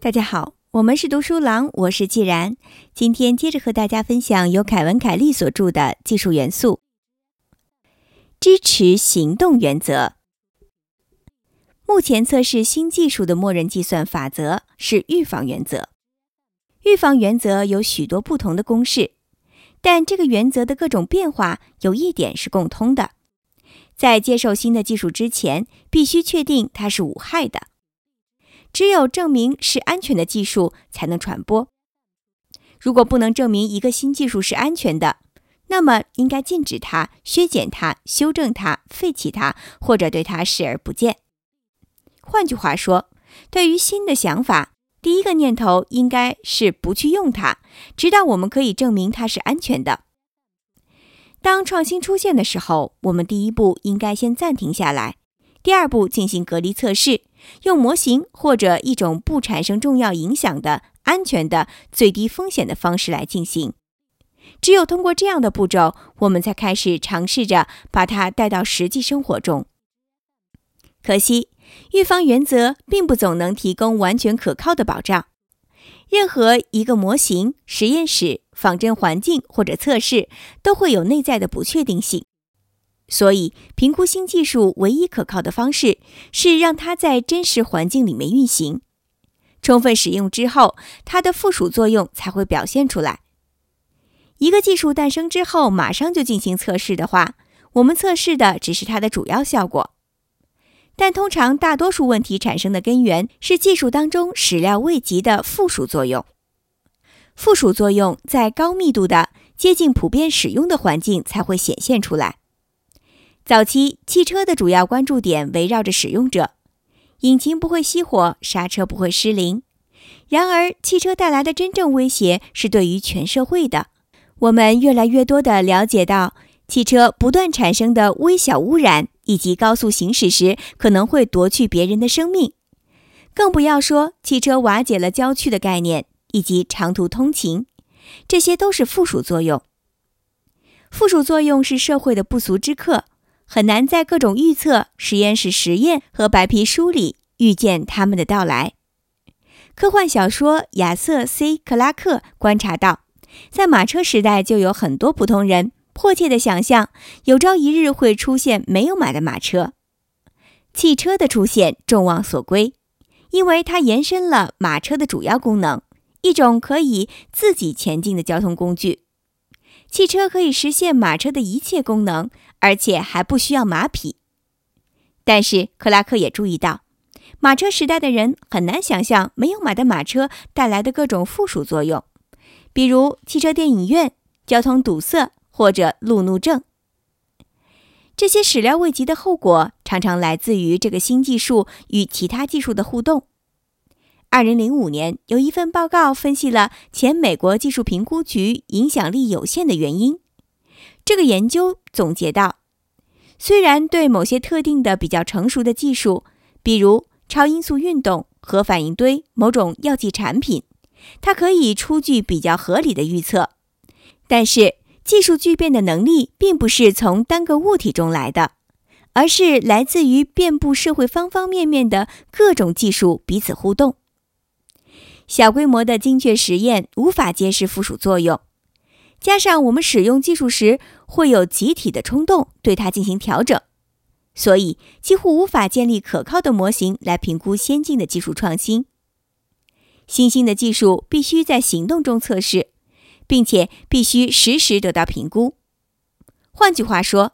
大家好，我们是读书郎，我是既然。今天接着和大家分享由凯文·凯利所著的《技术元素》，支持行动原则。目前测试新技术的默认计算法则是预防原则。预防原则有许多不同的公式，但这个原则的各种变化有一点是共通的：在接受新的技术之前，必须确定它是无害的。只有证明是安全的技术才能传播。如果不能证明一个新技术是安全的，那么应该禁止它、削减它、修正它、废弃它，或者对它视而不见。换句话说，对于新的想法，第一个念头应该是不去用它，直到我们可以证明它是安全的。当创新出现的时候，我们第一步应该先暂停下来，第二步进行隔离测试。用模型或者一种不产生重要影响的安全的最低风险的方式来进行。只有通过这样的步骤，我们才开始尝试着把它带到实际生活中。可惜，预防原则并不总能提供完全可靠的保障。任何一个模型、实验室、仿真环境或者测试都会有内在的不确定性。所以，评估新技术唯一可靠的方式是让它在真实环境里面运行，充分使用之后，它的附属作用才会表现出来。一个技术诞生之后，马上就进行测试的话，我们测试的只是它的主要效果。但通常，大多数问题产生的根源是技术当中始料未及的附属作用。附属作用在高密度的、接近普遍使用的环境才会显现出来。早期汽车的主要关注点围绕着使用者，引擎不会熄火，刹车不会失灵。然而，汽车带来的真正威胁是对于全社会的。我们越来越多地了解到，汽车不断产生的微小污染，以及高速行驶时可能会夺去别人的生命。更不要说汽车瓦解了郊区的概念，以及长途通勤，这些都是附属作用。附属作用是社会的不速之客。很难在各种预测、实验室实验和白皮书里预见他们的到来。科幻小说亚瑟 ·C· 克拉克观察到，在马车时代就有很多普通人迫切地想象，有朝一日会出现没有马的马车。汽车的出现众望所归，因为它延伸了马车的主要功能，一种可以自己前进的交通工具。汽车可以实现马车的一切功能。而且还不需要马匹，但是克拉克也注意到，马车时代的人很难想象没有马的马车带来的各种附属作用，比如汽车电影院、交通堵塞或者路怒症。这些始料未及的后果常常来自于这个新技术与其他技术的互动。二零零五年，有一份报告分析了前美国技术评估局影响力有限的原因。这个研究总结到，虽然对某些特定的比较成熟的技术，比如超音速运动、核反应堆、某种药剂产品，它可以出具比较合理的预测，但是技术巨变的能力并不是从单个物体中来的，而是来自于遍布社会方方面面的各种技术彼此互动。小规模的精确实验无法揭示附属作用。加上我们使用技术时会有集体的冲动对它进行调整，所以几乎无法建立可靠的模型来评估先进的技术创新。新兴的技术必须在行动中测试，并且必须实时得到评估。换句话说，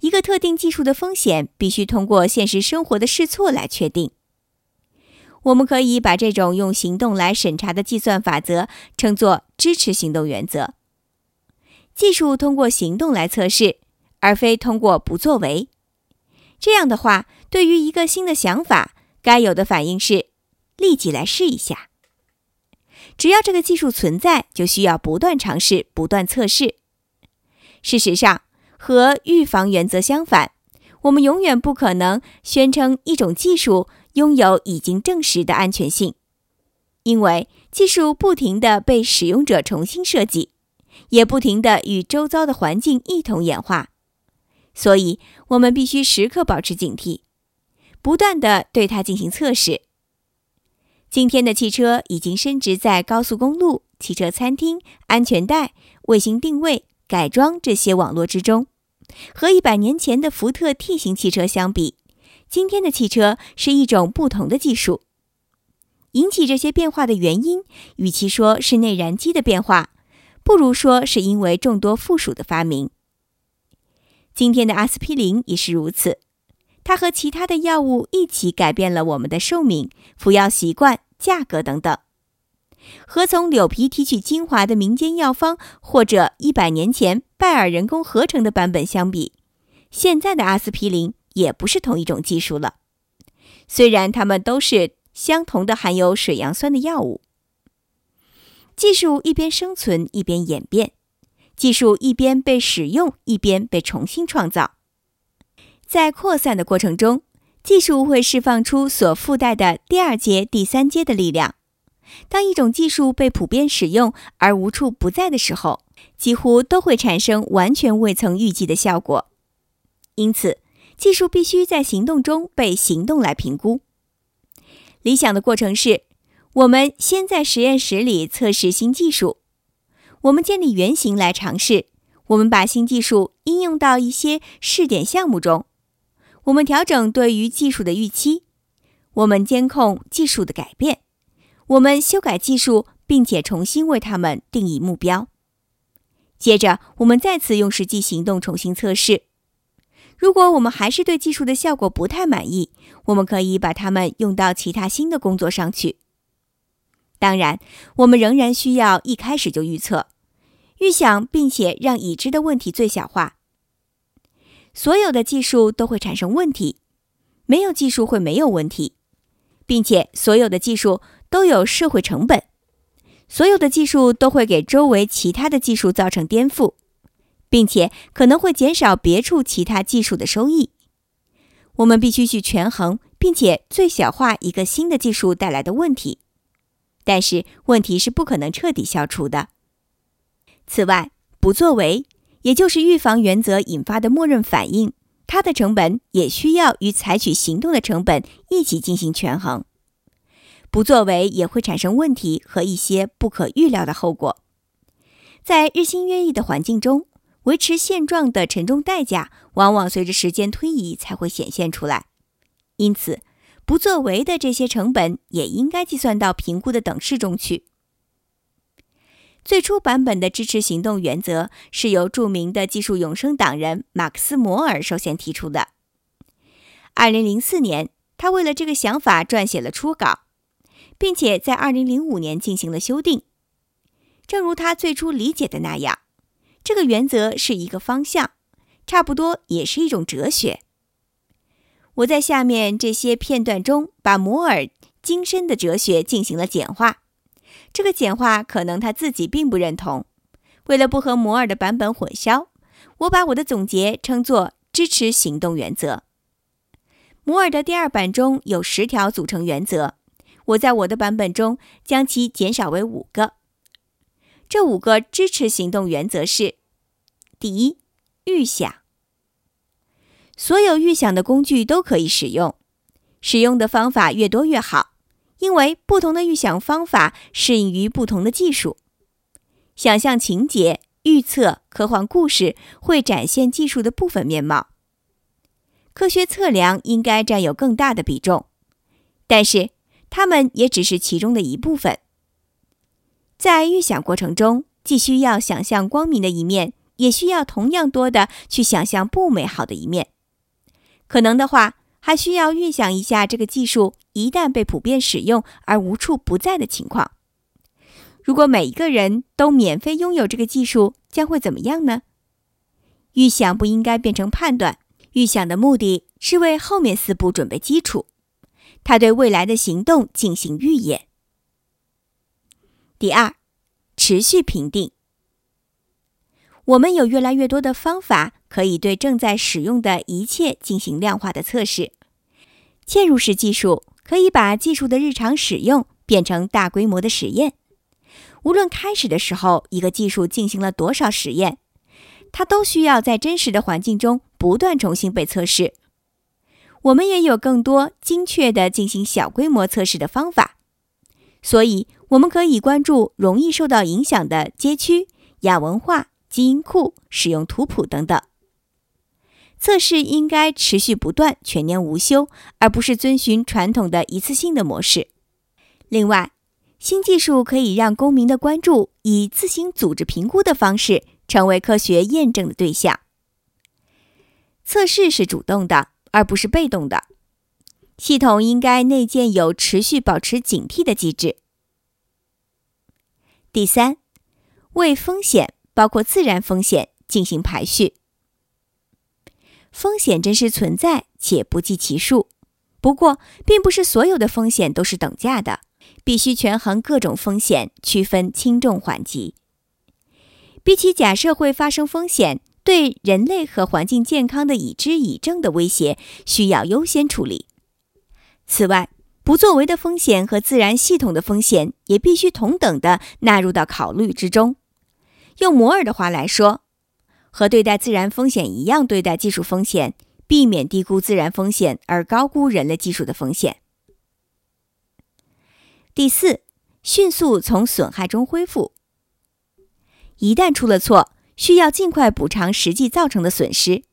一个特定技术的风险必须通过现实生活的试错来确定。我们可以把这种用行动来审查的计算法则称作支持行动原则。技术通过行动来测试，而非通过不作为。这样的话，对于一个新的想法，该有的反应是立即来试一下。只要这个技术存在，就需要不断尝试、不断测试。事实上，和预防原则相反，我们永远不可能宣称一种技术拥有已经证实的安全性，因为技术不停地被使用者重新设计。也不停地与周遭的环境一同演化，所以我们必须时刻保持警惕。不断的对它进行测试。今天的汽车已经升值在高速公路、汽车餐厅、安全带、卫星定位、改装这些网络之中。和一百年前的福特 T 型汽车相比，今天的汽车是一种不同的技术。引起这些变化的原因，与其说是内燃机的变化，不如说是因为众多附属的发明。今天的阿司匹林也是如此，它和其他的药物一起改变了我们的寿命、服药习惯、价格等等。和从柳皮提取精华的民间药方，或者一百年前拜耳人工合成的版本相比，现在的阿司匹林也不是同一种技术了。虽然它们都是相同的含有水杨酸的药物，技术一边生存一边演变，技术一边被使用一边被重新创造，在扩散的过程中，技术会释放出所附带的第二阶、第三阶的力量。当一种技术被普遍使用而无处不在的时候，几乎都会产生完全未曾预计的效果。因此，技术必须在行动中被行动来评估。理想的过程是：我们先在实验室里测试新技术，我们建立原型来尝试，我们把新技术应用到一些试点项目中，我们调整对于技术的预期，我们监控技术的改变。我们修改技术，并且重新为它们定义目标。接着，我们再次用实际行动重新测试。如果我们还是对技术的效果不太满意，我们可以把它们用到其他新的工作上去。当然，我们仍然需要一开始就预测、预想，并且让已知的问题最小化。所有的技术都会产生问题，没有技术会没有问题，并且所有的技术。都有社会成本，所有的技术都会给周围其他的技术造成颠覆，并且可能会减少别处其他技术的收益。我们必须去权衡，并且最小化一个新的技术带来的问题，但是问题是不可能彻底消除的。此外，不作为，也就是预防原则引发的默认反应，它的成本也需要与采取行动的成本一起进行权衡。不作为也会产生问题和一些不可预料的后果。在日新月异的环境中，维持现状的沉重代价往往随着时间推移才会显现出来。因此，不作为的这些成本也应该计算到评估的等式中去。最初版本的支持行动原则是由著名的技术永生党人马克思·摩尔首先提出的。二零零四年，他为了这个想法撰写了初稿。并且在二零零五年进行了修订。正如他最初理解的那样，这个原则是一个方向，差不多也是一种哲学。我在下面这些片段中把摩尔精深的哲学进行了简化。这个简化可能他自己并不认同。为了不和摩尔的版本混淆，我把我的总结称作“支持行动原则”。摩尔的第二版中有十条组成原则。我在我的版本中将其减少为五个。这五个支持行动原则是：第一，预想。所有预想的工具都可以使用，使用的方法越多越好，因为不同的预想方法适应于不同的技术。想象情节、预测、科幻故事会展现技术的部分面貌。科学测量应该占有更大的比重，但是。它们也只是其中的一部分。在预想过程中，既需要想象光明的一面，也需要同样多的去想象不美好的一面。可能的话，还需要预想一下这个技术一旦被普遍使用而无处不在的情况。如果每一个人都免费拥有这个技术，将会怎么样呢？预想不应该变成判断。预想的目的是为后面四步准备基础。他对未来的行动进行预演。第二，持续评定。我们有越来越多的方法可以对正在使用的一切进行量化的测试。嵌入式技术可以把技术的日常使用变成大规模的实验。无论开始的时候一个技术进行了多少实验，它都需要在真实的环境中不断重新被测试。我们也有更多精确的进行小规模测试的方法。所以，我们可以关注容易受到影响的街区、亚文化、基因库、使用图谱等等。测试应该持续不断、全年无休，而不是遵循传统的一次性的模式。另外，新技术可以让公民的关注以自行组织评估的方式成为科学验证的对象。测试是主动的，而不是被动的。系统应该内建有持续保持警惕的机制。第三，为风险，包括自然风险，进行排序。风险真实存在且不计其数，不过，并不是所有的风险都是等价的。必须权衡各种风险，区分轻重缓急。比起假设会发生风险，对人类和环境健康的已知已证的威胁需要优先处理。此外，不作为的风险和自然系统的风险也必须同等的纳入到考虑之中。用摩尔的话来说，和对待自然风险一样对待技术风险，避免低估自然风险而高估人类技术的风险。第四，迅速从损害中恢复。一旦出了错，需要尽快补偿实际造成的损失，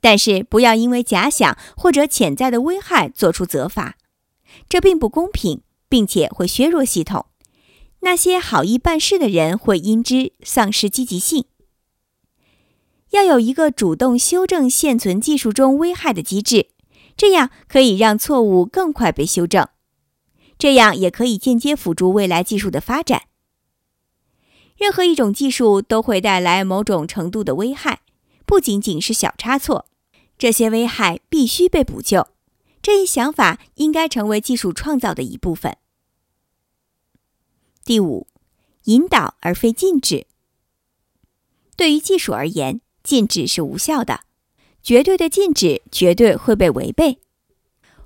但是不要因为假想或者潜在的危害做出责罚，这并不公平，并且会削弱系统。那些好意办事的人会因之丧失积极性。要有一个主动修正现存技术中危害的机制，这样可以让错误更快被修正。这样也可以间接辅助未来技术的发展。任何一种技术都会带来某种程度的危害，不仅仅是小差错。这些危害必须被补救。这一想法应该成为技术创造的一部分。第五，引导而非禁止。对于技术而言，禁止是无效的，绝对的禁止绝对会被违背。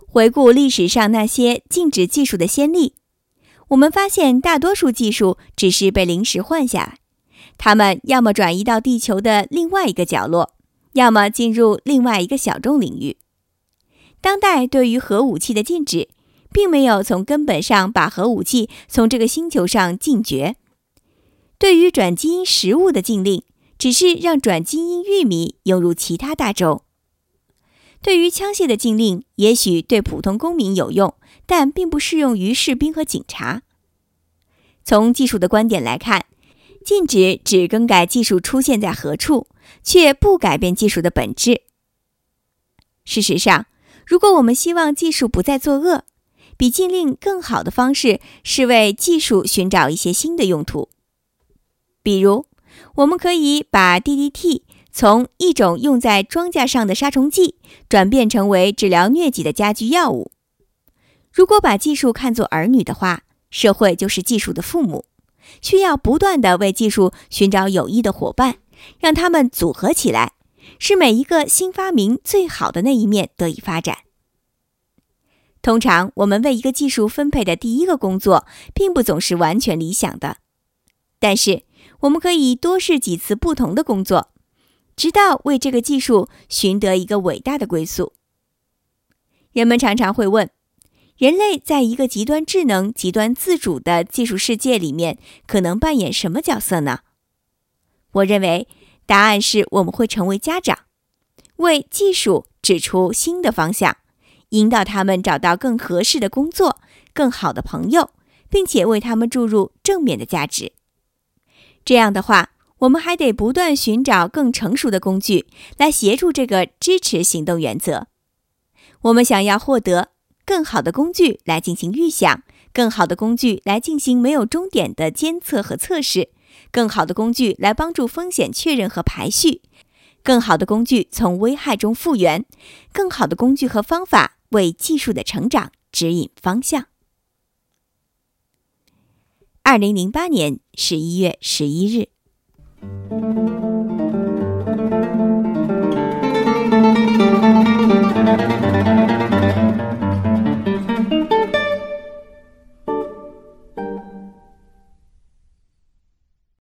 回顾历史上那些禁止技术的先例，我们发现大多数技术只是被临时换下来，它们要么转移到地球的另外一个角落，要么进入另外一个小众领域。当代对于核武器的禁止，并没有从根本上把核武器从这个星球上禁绝；对于转基因食物的禁令，只是让转基因玉米涌入其他大洲。对于枪械的禁令，也许对普通公民有用，但并不适用于士兵和警察。从技术的观点来看，禁止只更改技术出现在何处，却不改变技术的本质。事实上，如果我们希望技术不再作恶，比禁令更好的方式是为技术寻找一些新的用途。比如，我们可以把 DDT。从一种用在庄稼上的杀虫剂转变成为治疗疟疾的家居药物。如果把技术看作儿女的话，社会就是技术的父母，需要不断的为技术寻找有益的伙伴，让他们组合起来，使每一个新发明最好的那一面得以发展。通常，我们为一个技术分配的第一个工作，并不总是完全理想的，但是我们可以多试几次不同的工作。直到为这个技术寻得一个伟大的归宿。人们常常会问：人类在一个极端智能、极端自主的技术世界里面，可能扮演什么角色呢？我认为答案是我们会成为家长，为技术指出新的方向，引导他们找到更合适的工作、更好的朋友，并且为他们注入正面的价值。这样的话。我们还得不断寻找更成熟的工具来协助这个支持行动原则。我们想要获得更好的工具来进行预想，更好的工具来进行没有终点的监测和测试，更好的工具来帮助风险确认和排序，更好的工具从危害中复原，更好的工具和方法为技术的成长指引方向。二零零八年十一月十一日。Thank you.